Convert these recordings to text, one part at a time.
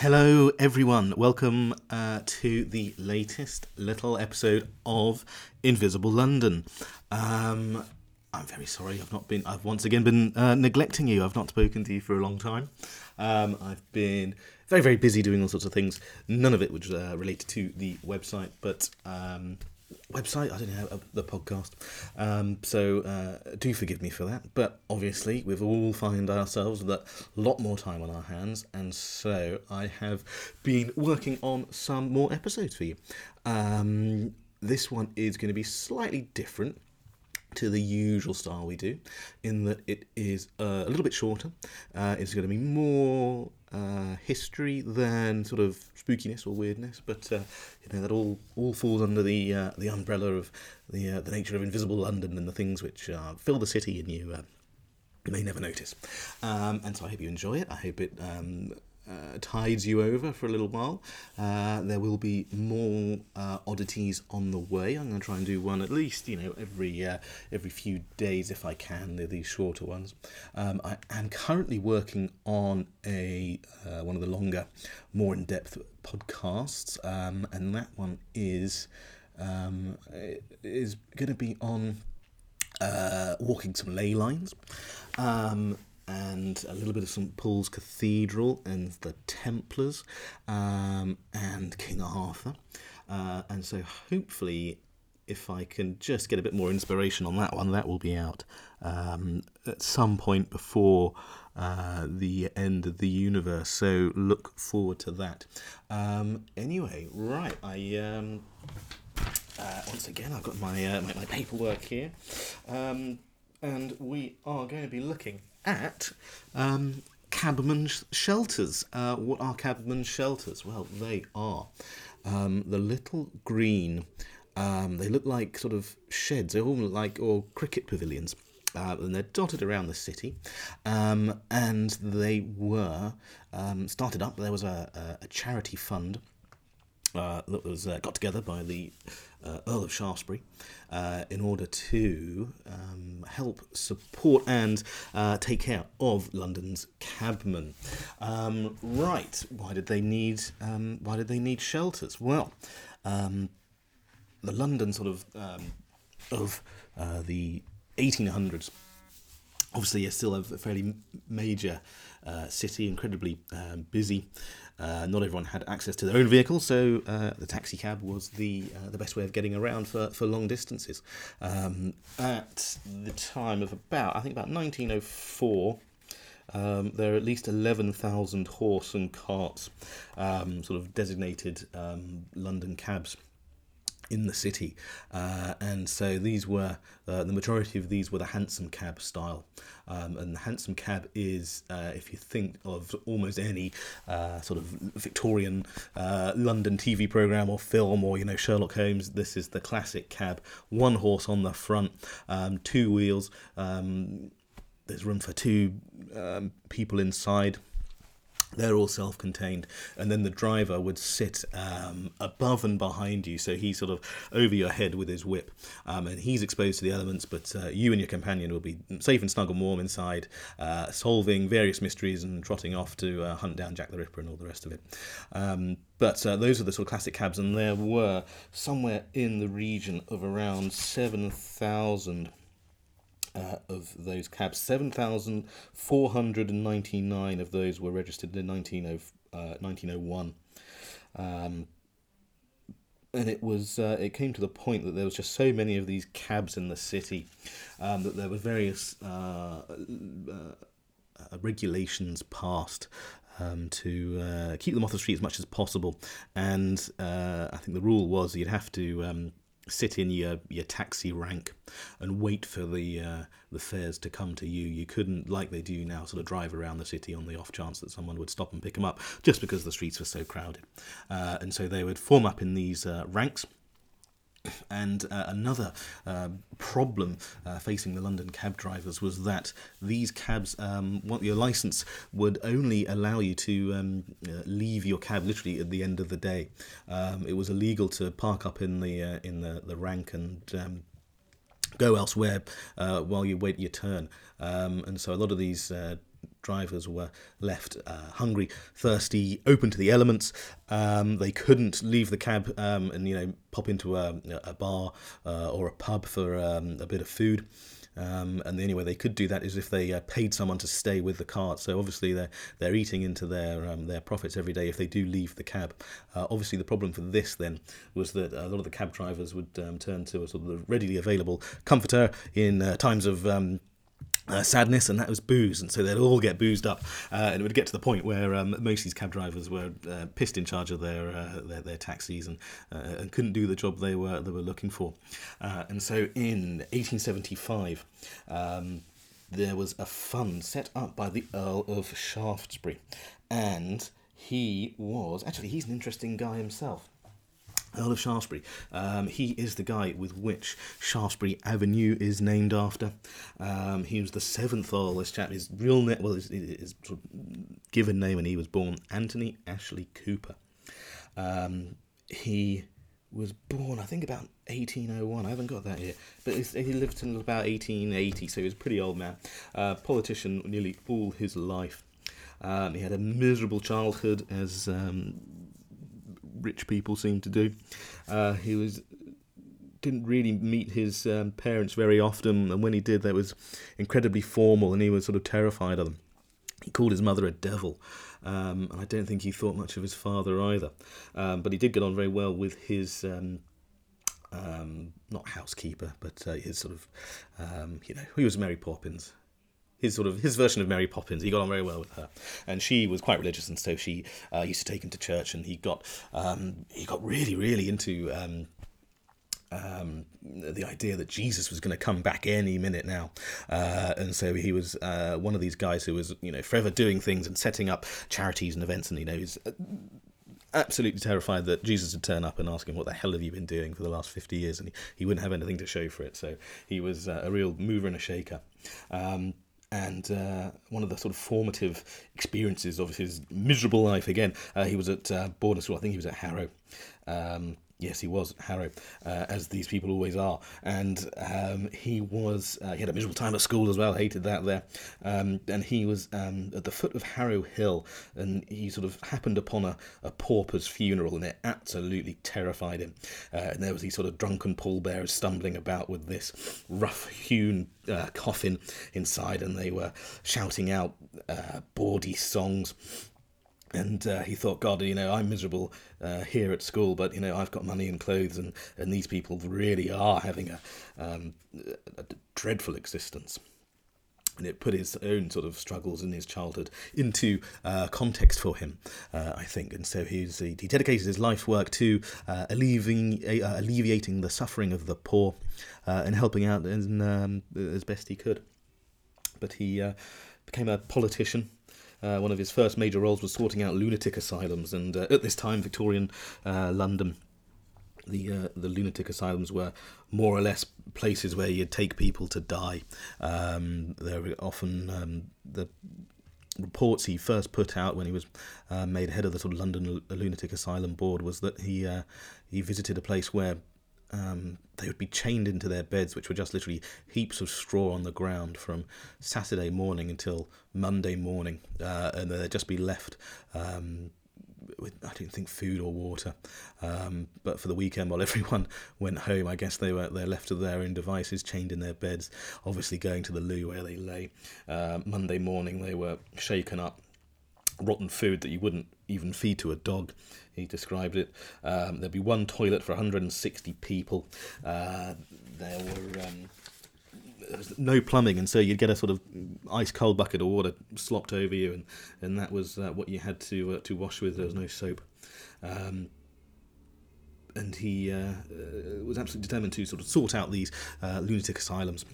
Hello, everyone. Welcome uh, to the latest little episode of Invisible London. Um, I'm very sorry. I've not been. I've once again been uh, neglecting you. I've not spoken to you for a long time. Um, I've been very, very busy doing all sorts of things. None of it was uh, related to the website, but um, website. I don't know uh, the podcast. Um, so uh, do forgive me for that. But obviously, we've all found ourselves with a lot more time on our hands, and so I have been working on some more episodes for you. Um, this one is going to be slightly different to the usual style we do, in that it is uh, a little bit shorter. Uh, it's going to be more uh, history than sort of spookiness or weirdness, but uh, you know that all all falls under the uh, the umbrella of the uh, the nature of invisible London and the things which fill the city and you. may never notice, um, and so I hope you enjoy it. I hope it um, uh, tides you over for a little while. Uh, there will be more uh, oddities on the way. I'm going to try and do one at least, you know, every uh, every few days if I can. They're these shorter ones. Um, I am currently working on a uh, one of the longer, more in depth podcasts, um, and that one is um, is going to be on uh, walking some ley lines. Um, and a little bit of St Paul's Cathedral and the Templars um, and King Arthur. Uh, and so hopefully, if I can just get a bit more inspiration on that one, that will be out um, at some point before uh, the end of the universe. So look forward to that. Um, anyway, right, I. Um, uh, once again, I've got my, uh, my, my paperwork here, um, and we are going to be looking at um, cabman shelters. Uh, what are cabman shelters? Well, they are um, the little green. Um, they look like sort of sheds. They all look like or cricket pavilions. Uh, and they're dotted around the city, um, and they were um, started up. There was a, a, a charity fund uh, that was uh, got together by the uh, Earl of Shaftesbury uh, in order to um, help support and uh, take care of London's cabmen. Um, right, why did they need um, why did they need shelters? Well, um, the London sort of um, of uh, the 1800s obviously is still a fairly major city, incredibly um, busy. Uh, not everyone had access to their own vehicle, so uh, the taxi cab was the uh, the best way of getting around for, for long distances. Um, at the time of about, I think about 1904, um, there are at least 11,000 horse and carts, um, sort of designated um, London cabs in the city, uh, and so these were uh, the majority of these were the hansom cab style, um, and the hansom cab is, uh, if you think of almost any uh, sort of Victorian uh, London TV program or film or you know Sherlock Holmes, this is the classic cab, one horse on the front, um, two wheels. Um, there's room for two um, people inside they're all self-contained. And then the driver would sit um, above and behind you. So he's sort of over your head with his whip. Um, and he's exposed to the elements but uh, you and your companion will be safe and snug and warm inside uh, solving various mysteries and trotting off to uh, hunt down jack the ripper and all the rest of it. Um, but uh, those are the sort of classic cabs. And there were somewhere in the region of around 7000 uh, of those cabs. 7,499 of those were registered in 19, uh, 1901. Um, and it was uh, it came to the point that there was just so many of these cabs in the city um, that there were various uh, uh, regulations passed um, to uh, keep them off the street as much as possible. And uh, I think the rule was you'd have to um, sit in your, your taxi rank and wait for the uh, the fares to come to you. You couldn't, like they do now, sort of drive around the city on the off chance that someone would stop and pick them up, just because the streets were so crowded. Uh, and so they would form up in these uh, ranks and uh, another uh, problem uh, facing the London cab drivers was that these cabs, um, your license would only allow you to um, uh, leave your cab literally at the end of the day. Um, it was illegal to park up in the uh, in the, the rank and um, go elsewhere uh, while you wait your turn. Um, and so a lot of these drivers were left uh, hungry, thirsty, open to the elements. Um, they couldn't leave the cab um, and you know pop into a, a bar uh, or a pub for um, a bit of food. Um, and the only way they could do that is if they uh, paid someone to stay with the cart. So obviously they're they're eating into their um, their profits every day if they do leave the cab. Uh, obviously the problem for this then was that a lot of the cab drivers would um, turn to a sort of readily available comforter in uh, times of uh, sadness, and that was booze, and so they'd all get boozed up, uh, and it would get to the point where um, most of these cab drivers were uh, pissed in charge of their uh, their, their, taxis and uh, and couldn't do the job they were they were looking for, and so in 1875. Um, there was a fund set up by the Earl of Shaftesbury, and he was actually he's an interesting guy himself. Earl of Shaftesbury. Um, he is the guy with which Shaftesbury Avenue is named after. Um, he was the seventh Earl. This chap, his real name, well, his, his sort of given name when he was born, Anthony Ashley Cooper. Um, he was born, I think, about 1801. I haven't got that here, but he lived until about 1880, so he was a pretty old man. Uh, politician nearly all his life. Um, he had a miserable childhood, as um, rich people seem to do. Uh, he was didn't really meet his um, parents very often, and when he did, that was incredibly formal, and he was sort of terrified of them. He called his mother a devil, um, and I don't think he thought much of his father either. Um, but he did get on very well with his. Um, um not housekeeper, but uh, his sort of, um, you know, he was Mary Poppins, his sort of his version of Mary Poppins. He got on very well with her, and she was quite religious, and so she uh, used to take him to church, and he got um, he got really really into. Um, um, the idea that Jesus was going to come back any minute now, uh, and so he was uh, one of these guys who was, you know, forever doing things and setting up charities and events, and you know, he's uh, absolutely terrified that Jesus would turn up and ask him, "What the hell have you been doing for the last fifty years?" and he, he wouldn't have anything to show for it. So he was uh, a real mover and a shaker. Um, and uh, one of the sort of formative experiences of his miserable life again. Uh, he was at uh, boarding school. I think he was at Harrow. Um, Yes, he was Harrow, uh, as these people always are, and um, he was uh, he had a miserable time at school as well. Hated that there, um, and he was um, at the foot of Harrow Hill, and he sort of happened upon a, a pauper's funeral, and it absolutely terrified him. Uh, and there was these sort of drunken pallbearers stumbling about with this rough-hewn uh, coffin inside, and they were shouting out uh, bawdy songs and uh, he thought, God, you know, I'm miserable uh, here at school, but you know, I've got money and clothes, and, and these people really are having a, um, a dreadful existence. And it put his own sort of struggles in his childhood into uh, context for him, uh, I think. And so he's, he dedicated his life work to uh, alleviating, uh, alleviating the suffering of the poor and helping out as, um, as best he could. But he became a politician uh, one of his first major roles was sorting out lunatic asylums, and uh, at this time, Victorian uh, London, the uh, the lunatic asylums were more or less places where you'd take people to die. Um, they were often um, the reports he first put out when he was uh, made head of the sort of London Lunatic Asylum Board was that he uh, he visited a place where um, they would be chained into their beds, which were just literally heaps of straw on the ground from Saturday morning until Monday morning, uh, and they'd just be left um, with I don't think food or water. Um, but for the weekend, while everyone went home, I guess they were they're left to their own devices, chained in their beds, obviously going to the loo where they lay. Uh, Monday morning, they were shaken up rotten food that you wouldn't even feed to a dog. He described it. Um, there'd be one toilet for 160 people. Uh, there were um, no plumbing, and so you'd get a sort of ice cold bucket of water slopped over you, and, and that was uh, what you had to uh, to wash with. There was no soap. Um, and he uh, uh, was absolutely determined to sort of sort out these uh, lunatic asylums.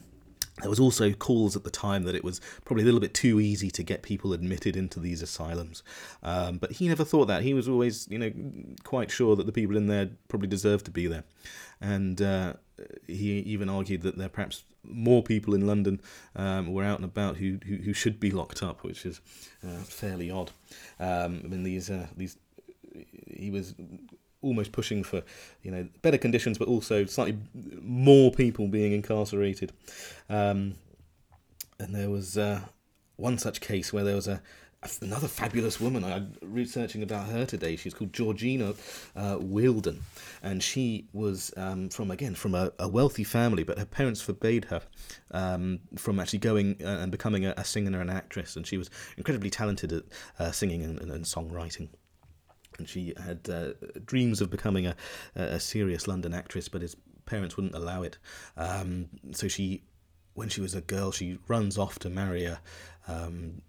There was also calls at the time that it was probably a little bit too easy to get people admitted into these asylums, um, but he never thought that. He was always, you know, quite sure that the people in there probably deserved to be there, and uh, he even argued that there perhaps more people in London um, were out and about who, who, who should be locked up, which is uh, fairly odd. Um, I mean, these uh, these he was almost pushing for you know better conditions, but also slightly more people being incarcerated. Um, and there was uh, one such case where there was a another fabulous woman. I'm researching about her today. She's called Georgina uh, Weldon, and she was um, from again from a, a, wealthy family, but her parents forbade her um, from actually going uh, and becoming a, a, singer and an actress. And she was incredibly talented at uh, singing and, and, and, songwriting. And she had uh, dreams of becoming a, a serious London actress, but his parents wouldn't allow it. Um, so she, when she was a girl, she runs off to marry a um,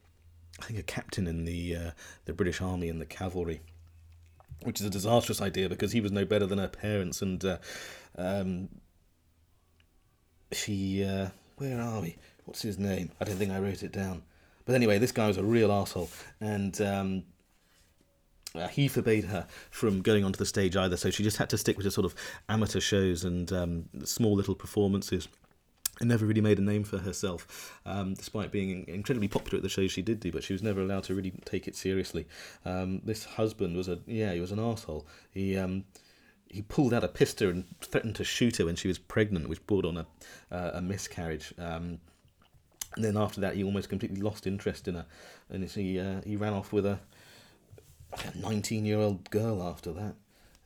I think a captain in the uh, the British Army and the cavalry, which is a disastrous idea because he was no better than her parents, and uh, um, she uh, where are we? What's his name? I don't think I wrote it down. But anyway, this guy was a real asshole, and um, uh, he forbade her from going onto the stage either. So she just had to stick with the sort of amateur shows and um, small little performances and never really made a name for herself, um, despite being incredibly popular at the shows she did do. But she was never allowed to really take it seriously. Um, this husband was a yeah, he was an asshole. He um, he pulled out a pistol and threatened to shoot her when she was pregnant, which brought on a uh, a miscarriage. Um, and then after that, he almost completely lost interest in her, and he uh, he ran off with a a nineteen year old girl after that.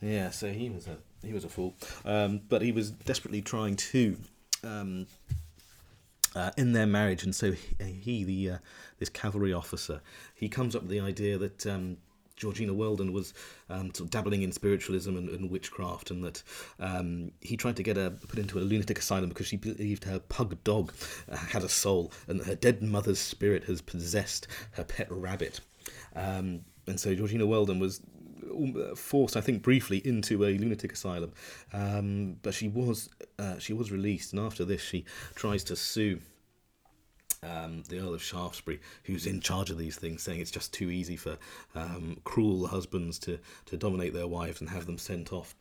Yeah, so he was a he was a fool. Um, but he was desperately trying to um, uh, in their marriage, and so he, he the uh, this cavalry officer, he comes up with the idea that um, Georgina Weldon was um, sort of dabbling in spiritualism and, and witchcraft, and that um, he tried to get her put into a lunatic asylum because she believed her pug dog uh, had a soul, and that her dead mother's spirit has possessed her pet rabbit. Um, and so Georgina Weldon was um, forced, I think, briefly into a lunatic asylum, um, but she was uh, she was released, and after this, she tries to sue. Um, the Earl of Shaftesbury, who's in charge of these things, saying it's just too easy for um, cruel husbands to, to dominate their wives and have them sent off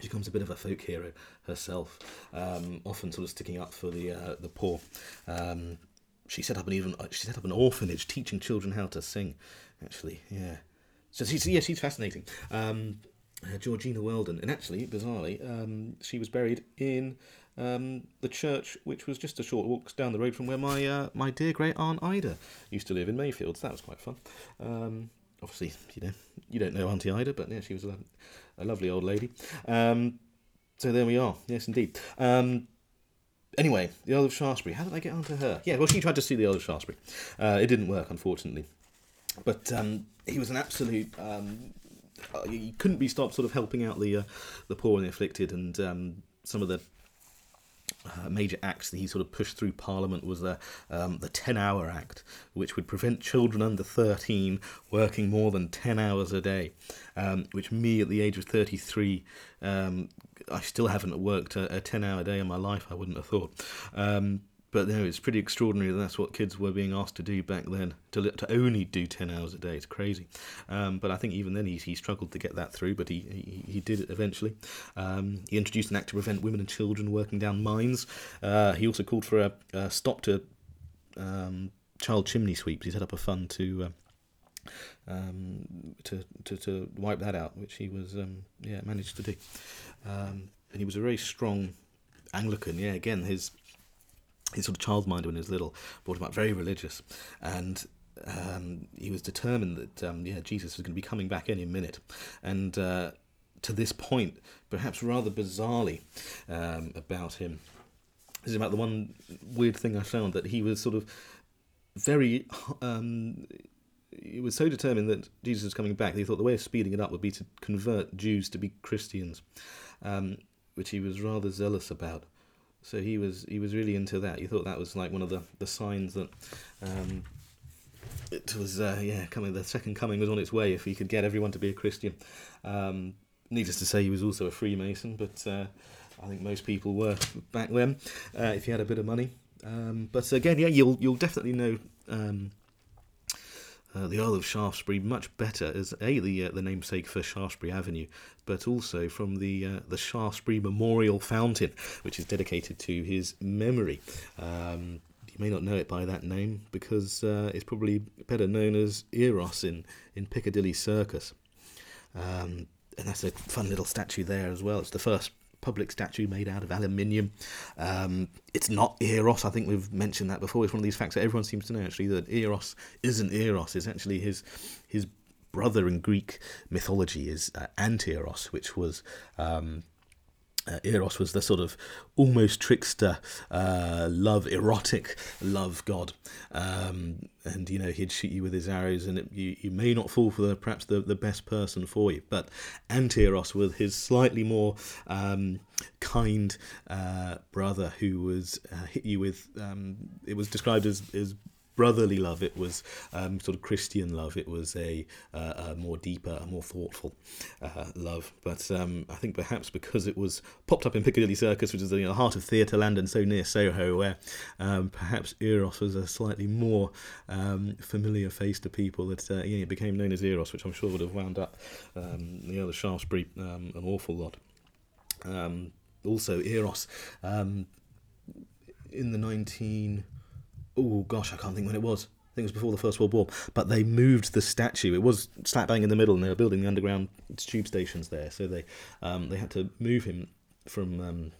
she becomes a bit of a folk hero herself, um, often sort of sticking up for the uh, the poor. Um, she set up an even she set up an orphanage teaching children how to sing. Actually, yeah, so she's, yeah, she's fascinating. Um, uh, Georgina Weldon, and actually, bizarrely, um, she was buried in um, the church, which was just a short walk down the road from where my uh, my dear great aunt Ida used to live in Mayfield. So that was quite fun. Um, obviously, you know, you don't know Auntie Ida, but yeah, she was a, a lovely old lady. Um, so there we are. Yes, indeed. Anyway, the Earl of Shaftesbury. How did I get onto her? Yeah, well, she tried to see the Earl of Shaftesbury. Uh, it didn't work, unfortunately. But um, he was an absolute. Um, uh, he couldn't be stopped, sort of helping out the uh, the poor and the afflicted, and um, some of the uh, major acts that he sort of pushed through Parliament was the um, the Ten Hour Act, which would prevent children under thirteen working more than ten hours a day. Um, which me, at the age of thirty three, um, I still haven't worked a, a ten hour day in my life. I wouldn't have thought. But no, it's pretty extraordinary that that's what kids were being asked to do back then, to, to only do 10 hours a day. It's crazy. Um, but I think even then he, he struggled to get that through, but he, he, he did it eventually. Um, he introduced an act to prevent women and children working down mines. Uh, he also called for a, a stop to um, child chimney sweeps. He set up a fund to. Uh, um, to, to to wipe that out, which he was um, yeah managed to do, um, and he was a very strong Anglican. Yeah, again his his sort of childminder when he was little brought him up very religious, and um, he was determined that um, yeah Jesus was going to be coming back any minute, and uh, to this point, perhaps rather bizarrely um, about him, this is about the one weird thing I found that he was sort of very. Um, he was so determined that Jesus was coming back that he thought the way of speeding it up would be to convert Jews to be Christians, um, which he was rather zealous about. So he was he was really into that. He thought that was like one of the, the signs that um, it was uh, yeah coming. The second coming was on its way if he could get everyone to be a Christian. Um, needless to say, he was also a Freemason, but uh, I think most people were back then uh, if you had a bit of money. Um, but again, yeah, you'll you'll definitely know um, uh, the Earl of Shaftesbury much better as a the uh, the namesake for Shaftesbury Avenue, but also from the uh, the Shaftesbury Memorial Fountain, which is dedicated to his memory. Um, you may not know it by that name because uh, it's probably better known as Eros in in Piccadilly Circus, um, and that's a fun little statue there as well. It's the first public statue made out of aluminium. Um, it's not Eros. I think we've mentioned that before. It's one of these facts that everyone seems to know actually that Eros isn't Eros. It's actually his his brother in Greek mythology is uh, Anteros, which was. Um, uh, Eros was the sort of almost trickster, uh, love, erotic love god, um, and you know he'd shoot you with his arrows, and it, you you may not fall for the perhaps the, the best person for you. But Anteros, with his slightly more um, kind uh, brother, who was uh, hit you with, um, it was described as, as brotherly love. It was um, sort of Christian love. It was a, uh, a more deeper, a more thoughtful uh, love. But um, I think perhaps because it was popped up in Piccadilly Circus, which is the you know, heart of Theatreland and so near Soho, where um, perhaps Eros was a slightly more um, familiar face to people, that uh, yeah, it became known as Eros, which I'm sure would have wound up um, the other Shaftesbury um, an awful lot. also, Eros in the 19 oh gosh, I can't think when it was. I think it was before the First World War. But they moved the statue. It was slap bang in the middle, and they were building the underground tube stations there. So they um, they had to move him from um,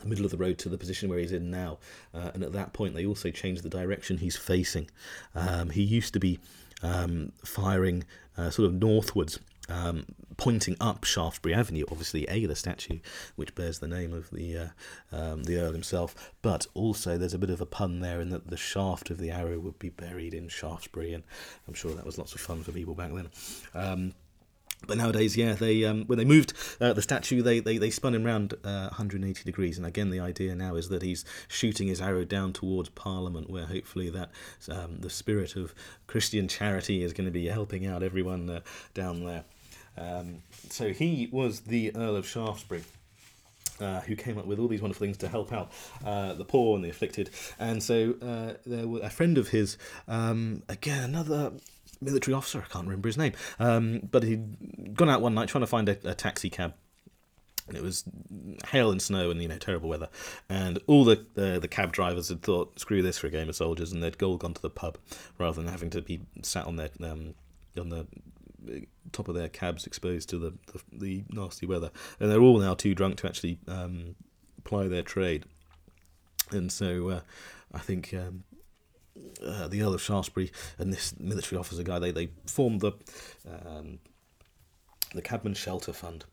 the middle of the road to the position where he's in now. Uh, and at that point, they also changed the direction he's facing. Um, he used to be um, firing uh, sort of northwards um, pointing up Shaftesbury Avenue, obviously a the statue which bears the name of the uh, um, the Earl himself, but also there's a bit of a pun there in that the shaft of the arrow would be buried in Shaftesbury, and I'm sure that was lots of fun for people back then. Um, but nowadays, yeah, they um, when they moved uh, the statue, they, they, they spun him round uh, 180 degrees, and again, the idea now is that he's shooting his arrow down towards Parliament, where hopefully that um, the spirit of Christian charity is going to be helping out everyone uh, down there. Um, so he was the Earl of Shaftesbury. Uh, who came up with all these wonderful things to help out uh, the poor and the afflicted. And so uh, there was a friend of his, um, again, another military officer, I can't remember his name, um, but he'd gone out one night trying to find a, a taxi cab. And it was hail and snow and you know terrible weather. And all the, the, the cab drivers had thought screw this for a game of soldiers and they'd all gone to the pub rather than having to be sat on their um, on the top of their cabs exposed to the, the, the nasty weather, and they're all now too drunk to actually um, ply their trade. And so uh, I think um, uh, the Earl of Shaftesbury and this military officer guy they they formed the um, the Cabman Shelter Fund.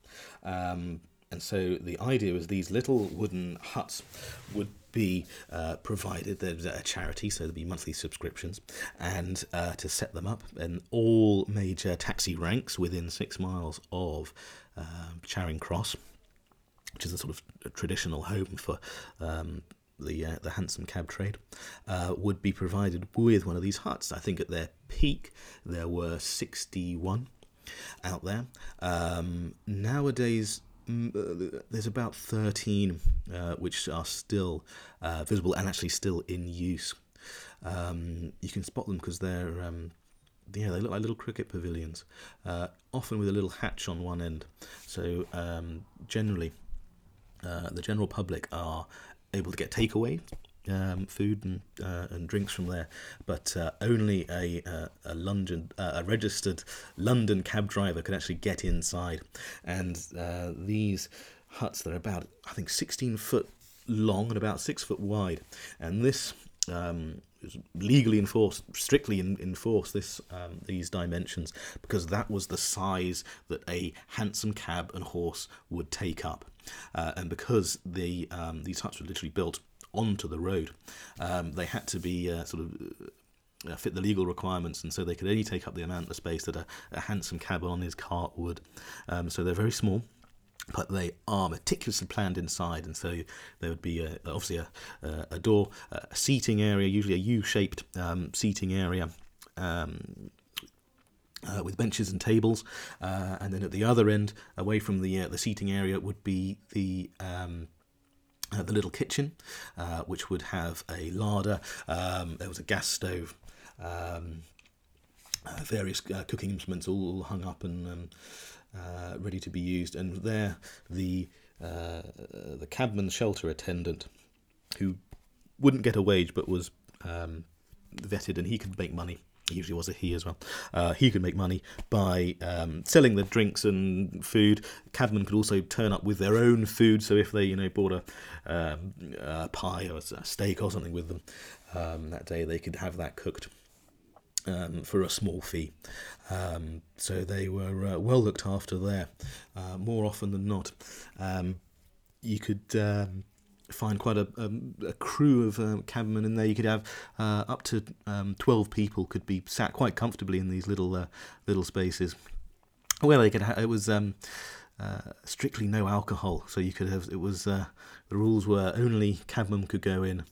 Um, and so the idea was these little wooden huts would be uh, provided. There's a charity, so there'd be monthly subscriptions, and uh, to set them up, and all major taxi ranks within six miles of uh, Charing Cross, which is a sort of traditional home for. Um, the uh, the hansom cab trade uh, would be provided with one of these huts. I think at their peak there were sixty one out there. Um, nowadays uh, there's about 13 uh, which are still uh, visible and actually still in use. Um, you can spot them because they're um, yeah they look like little cricket pavilions, uh, often with a little hatch on one end. So um, generally, uh, the general public are able to get takeaway um, food and uh, and drinks from there, but uh, only a uh, a London uh, a registered London cab driver could actually get inside, and uh, these huts that are about I think 16 foot long and about six foot wide, and this. Um, legally enforced, strictly in, enforced this um, these dimensions because that was the size that a hansom cab and horse would take up, uh, and because the um, these huts were literally built onto the road. Um, they had to be uh, sort of uh, fit the legal requirements, and so they could only take up the amount of space that a, a hansom cab on his cart would. Um, so they're very small. But they are meticulously planned inside, and so there would be a, obviously a, a door, a seating area, usually a U-shaped um, seating area, um, uh, with benches and tables, uh, and then at the other end, away from the uh, the seating area, would be the um, uh, the little kitchen, uh, which would have a larder. Um, there was a gas stove, um, uh, various cooking implements all hung up and um, uh, ready to be used. And there, the uh, the cabman shelter attendant, who wouldn't get a wage but was um, vetted and he could make money he usually was a he as well. Uh, he could make money by um, selling the drinks and food. Cabmen could also turn up with their own food. So if they, you know, bought a, um, a pie or a steak or something with them um, that day, they could have that cooked. Um, for a small fee, um, so they were uh, well looked after there. Uh, more often than not, um, you could find quite a, a, a crew of uh, cabmen in there. You could have uh, up to um, twelve people could be sat quite comfortably in these little uh, little spaces. Well, they could. Ha- it was um, uh, strictly no alcohol, so you could have. It was uh, the rules were only cabmen could go in.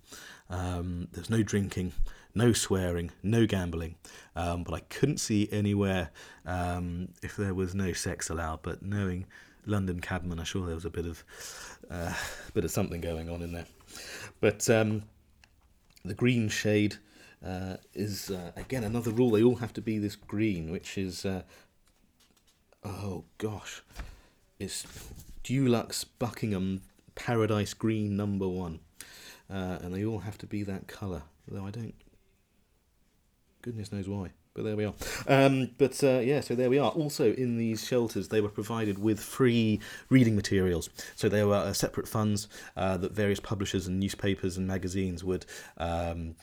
Um, there's no drinking, no swearing, no gambling. Um, but I couldn't see anywhere um, if there was no sex allowed. But knowing London cabman, I'm sure there was a bit of uh, bit of something going on in there. But um, the green shade uh, is uh, again another rule. They all have to be this green, which is uh, oh gosh, it's Dulux Buckingham Paradise Green number one, uh, and they all have to be that colour. Though I don't, goodness knows why. But there we are. Um, but uh, yeah, so there we are. Also, in these shelters, they were provided with free reading materials. So there were uh, separate funds uh, that various publishers and newspapers and magazines would. Um,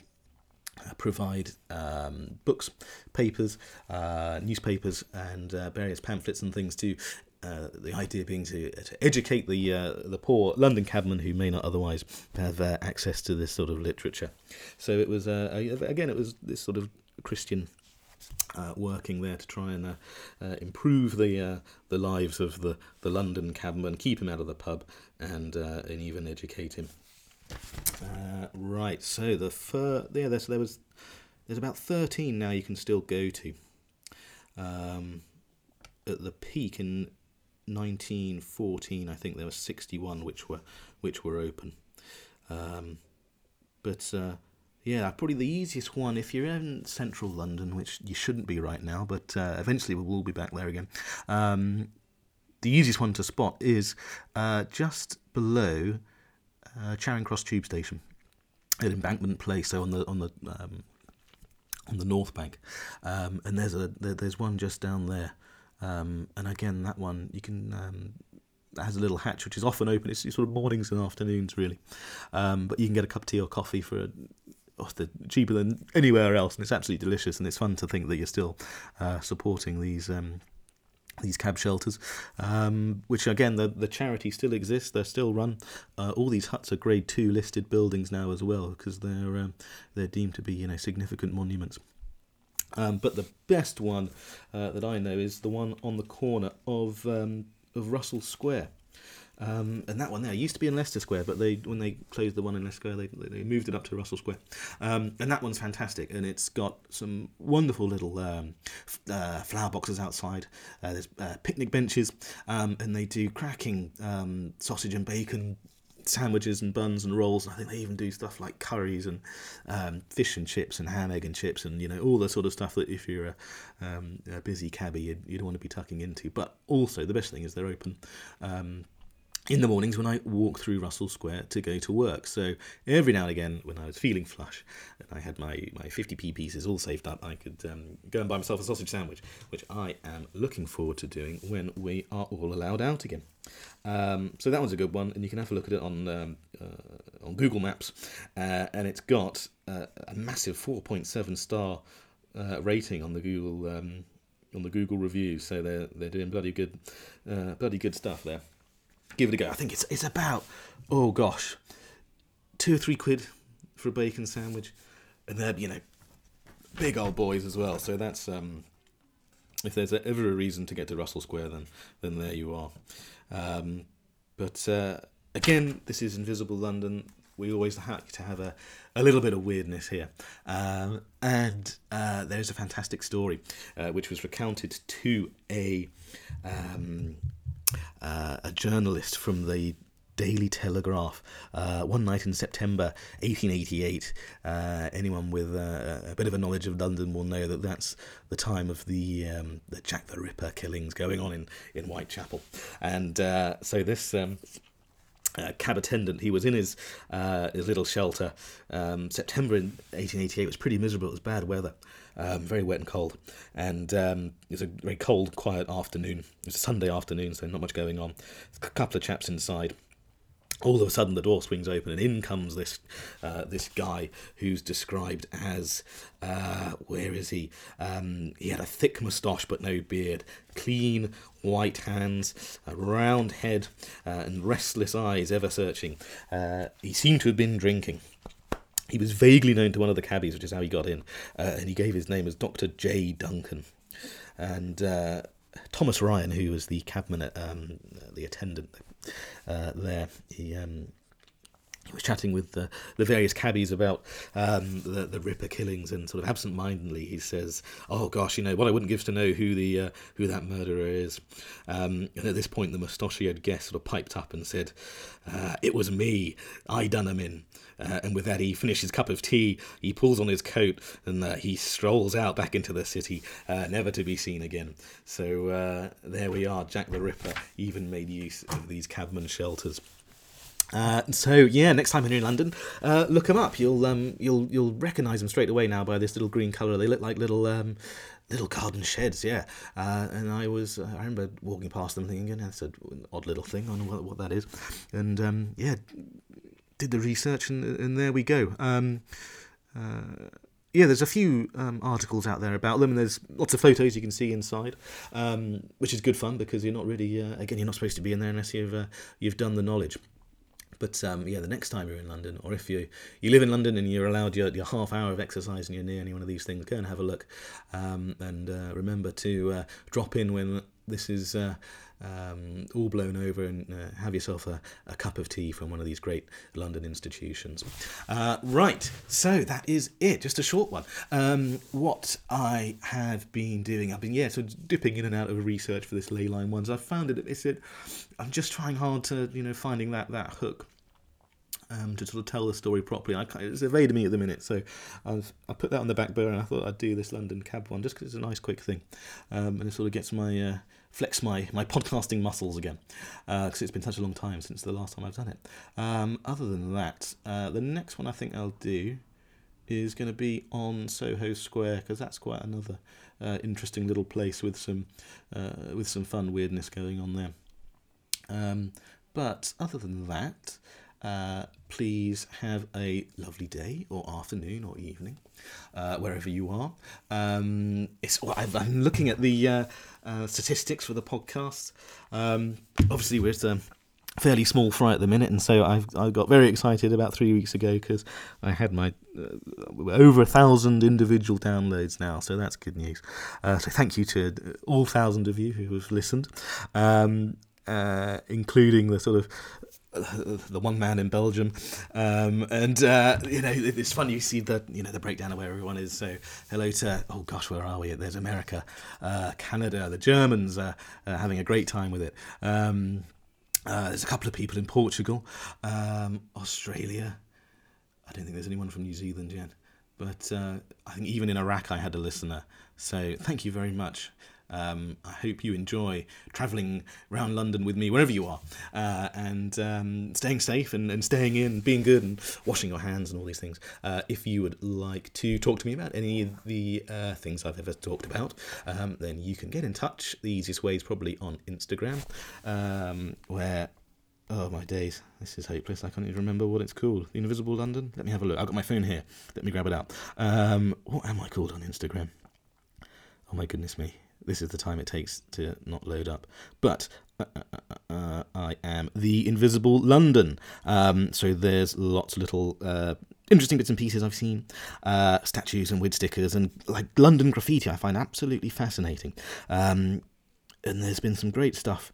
provide um, books, papers, uh, newspapers, and uh, various pamphlets and things to uh, the idea being to, to educate the uh, the poor London cabmen who may not otherwise have uh, access to this sort of literature. So it was again, it was this sort of Christian uh, working there to try and uh, uh, improve the uh, the lives of the, the London cabman, keep him out of the pub, and uh, and even educate him. Uh, right, so the fir- yeah, so there was there's about thirteen now you can still go to. Um, at the peak in 1914, I think there were 61 which were which were open. Um, but uh, yeah, probably the easiest one if you're in central London, which you shouldn't be right now, but uh, eventually we will be back there again. Um, the easiest one to spot is uh, just below uh, Charing Cross Tube Station at Embankment Place, so on the on the um, on the north bank, um, and there's a there, there's one just down there, um, and again that one you can um, has a little hatch which is often open. It's sort of mornings and afternoons really, um, but you can get a cup of tea or coffee for oh, they're cheaper than anywhere else, and it's absolutely delicious. And it's fun to think that you're still uh, supporting these. Um, these cab shelters, um, which again the the charity still exists. They're still run. Uh, all these huts are Grade Two listed buildings now as well because they're um, they're deemed to be you know significant monuments. Um, but the best one uh, that I know is the one on the corner of um, of Russell Square. Um, and that one there used to be in Leicester Square, but they when they closed the one in Leicester Square, they, they moved it up to Russell Square. Um, and that one's fantastic, and it's got some wonderful little um, f- uh, flower boxes outside. Uh, there's uh, picnic benches, um, and they do cracking um, sausage and bacon sandwiches and buns and rolls. And I think they even do stuff like curries and um, fish and chips and ham, egg and chips and you know all the sort of stuff that if you're a, um, a busy cabbie you'd, you'd, want to be tucking into. But also the best thing is they're open. Um, in the mornings when I walk through Russell Square to go to work. So every now and again, when I was feeling flush and I had my, my 50p pieces all saved up, I could um, go and buy myself a sausage sandwich, which I am looking forward to doing when we are all allowed out again. Um, so that one's a good one, and you can have a look at it on um, uh, on Google Maps, uh, and it's got uh, a massive 4.7 star uh, rating on the Google um, on the Google reviews. So they're they're doing bloody good, uh, bloody good stuff there give it a go. I think it's it's about oh gosh, two or three quid for a bacon sandwich, and they're you know big old boys as well. So that's um, if there's ever a reason to get to Russell Square, then then there you are. Um, but uh, again, this is Invisible London. We always like to have a, a little bit of weirdness here. Um, and uh, there's a fantastic story uh, which was recounted to a um, uh, a journalist from the Daily Telegraph. Uh, one night in September 1888, uh, anyone with uh, a bit of a knowledge of London will know that that's the time of the um, the Jack the Ripper killings going on in, in Whitechapel. And uh, so this. Um, uh, cab attendant. He was in his his little shelter. Um, September in 1888 was pretty miserable. It was bad weather, um, very wet and cold. And um, it was a very cold, quiet afternoon. It was a Sunday afternoon, so not much going on. A couple of chaps inside all of a sudden the door swings open and in comes this uh, this guy who's described as uh, where is he um, he had a thick moustache but no beard clean white hands a round head uh, and restless eyes ever searching uh, he seemed to have been drinking he was vaguely known to one of the cabbies which is how he got in uh, and he gave his name as dr j duncan and uh, Thomas Ryan, who was the cabman, um, the attendant, uh, there. He um, he was chatting with the, the various cabbies about um, the, the Ripper killings, and sort of absent-mindedly he says, "Oh gosh, you know what I wouldn't give to know who the uh, who that murderer is." Um, and at this point, the mustachioed guest sort of piped up and said, uh, "It was me. I done him in." Uh, and with that, he finishes his cup of tea. He pulls on his coat and uh, he strolls out back into the city, uh, never to be seen again. So uh, there we are. Jack the Ripper even made use of these cabman shelters. Uh, so yeah, next time you're in London, uh, look them up. You'll um, you'll you'll recognise them straight away now by this little green colour. They look like little um, little garden sheds, yeah. Uh, and I was I remember walking past them thinking, that's an odd little thing. I don't know what, what that is. And um, yeah, did the research, and, and there we go. Um, uh, yeah, there's a few um, articles out there about them, and there's lots of photos you can see inside, um, which is good fun because you're not really, uh, again, you're not supposed to be in there unless you've uh, you've done the knowledge. But um, yeah, the next time you're in London, or if you you live in London and you're allowed your, your half hour of exercise and you're near any one of these things, go and have a look. Um, and uh, remember to uh, drop in when this is uh, um, all blown over and uh, have yourself a, a, cup of tea from one of these great London institutions. Uh, right, so that is it. Just a short one. Um, what I have been doing, I've been yeah, so dipping in and out of research for this ley line ones. I've found it. It's it. I'm just trying hard to you know finding that that hook. Um, to sort of tell the story properly. I it's evaded me at the minute, so I've I put that on the back burner. and I thought I'd do this London cab one just because it's a nice quick thing, um, and it sort of gets my uh, flex my, my podcasting muscles again because uh, it's been such a long time since the last time I've done it. Um, other than that, uh, the next one I think I'll do is going to be on Soho Square because that's quite another uh, interesting little place with some uh, with some fun weirdness going on there. Um, but other than that, uh, please have a lovely day or afternoon or evening, uh, wherever you are. Um, it's I'm looking at the uh, uh, statistics for the podcast. Um, obviously, we're a fairly small fry at the minute, and so I've I got very excited about three weeks ago because I had my uh, over a thousand individual downloads now, so that's good news. Uh, so thank you to all thousand of you who have listened. Um, uh, including the sort of the one man in Belgium, um, and uh, you know it's funny you see the you know the breakdown of where everyone is. So hello to oh gosh where are we? There's America, uh, Canada, the Germans are having a great time with it. Um, uh, there's a couple of people in Portugal, um, Australia. I don't think there's anyone from New Zealand yet, but uh, I think even in Iraq I had a listener. So thank you very much. Um, I hope you enjoy travelling around London with me, wherever you are, uh, and um, staying safe and, and staying in, being good, and washing your hands and all these things. Uh, if you would like to talk to me about any of the uh, things I've ever talked about, um, then you can get in touch. The easiest way is probably on Instagram, um, where Oh my days, this is hopeless. I can't even remember what it's called. The Invisible London. Let me have a look. I've got my phone here. Let me grab it out. Um, what am I called on Instagram? Oh my goodness me this is the time it takes to not load up. But uh, uh, uh, uh I am the Invisible London. Um, so there's lots of little uh, interesting bits and pieces I've seen, uh, statues and weird stickers, and like London graffiti. I find absolutely fascinating. Um, and there's been some great stuff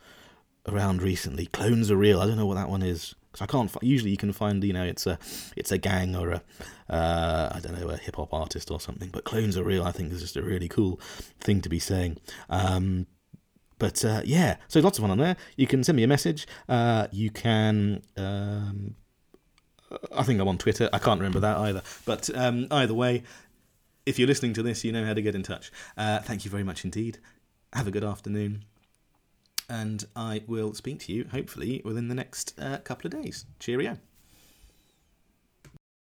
around recently. Clones are real. I don't know what that one is. Because I can't. Usually, you can find you know it's a it's a gang or a uh, I don't know a hip hop artist or something. But clones are real. I think is just a really cool thing to be saying. Um, but uh, yeah, so lots of fun on there. You can send me a message. Uh, you can. Um, I think I'm on Twitter. I can't remember that either. But um, either way, if you're listening to this, you know how to get in touch. Uh, thank you very much indeed. Have a good afternoon and I will speak to you hopefully within the next uh, couple of days. Cheerio.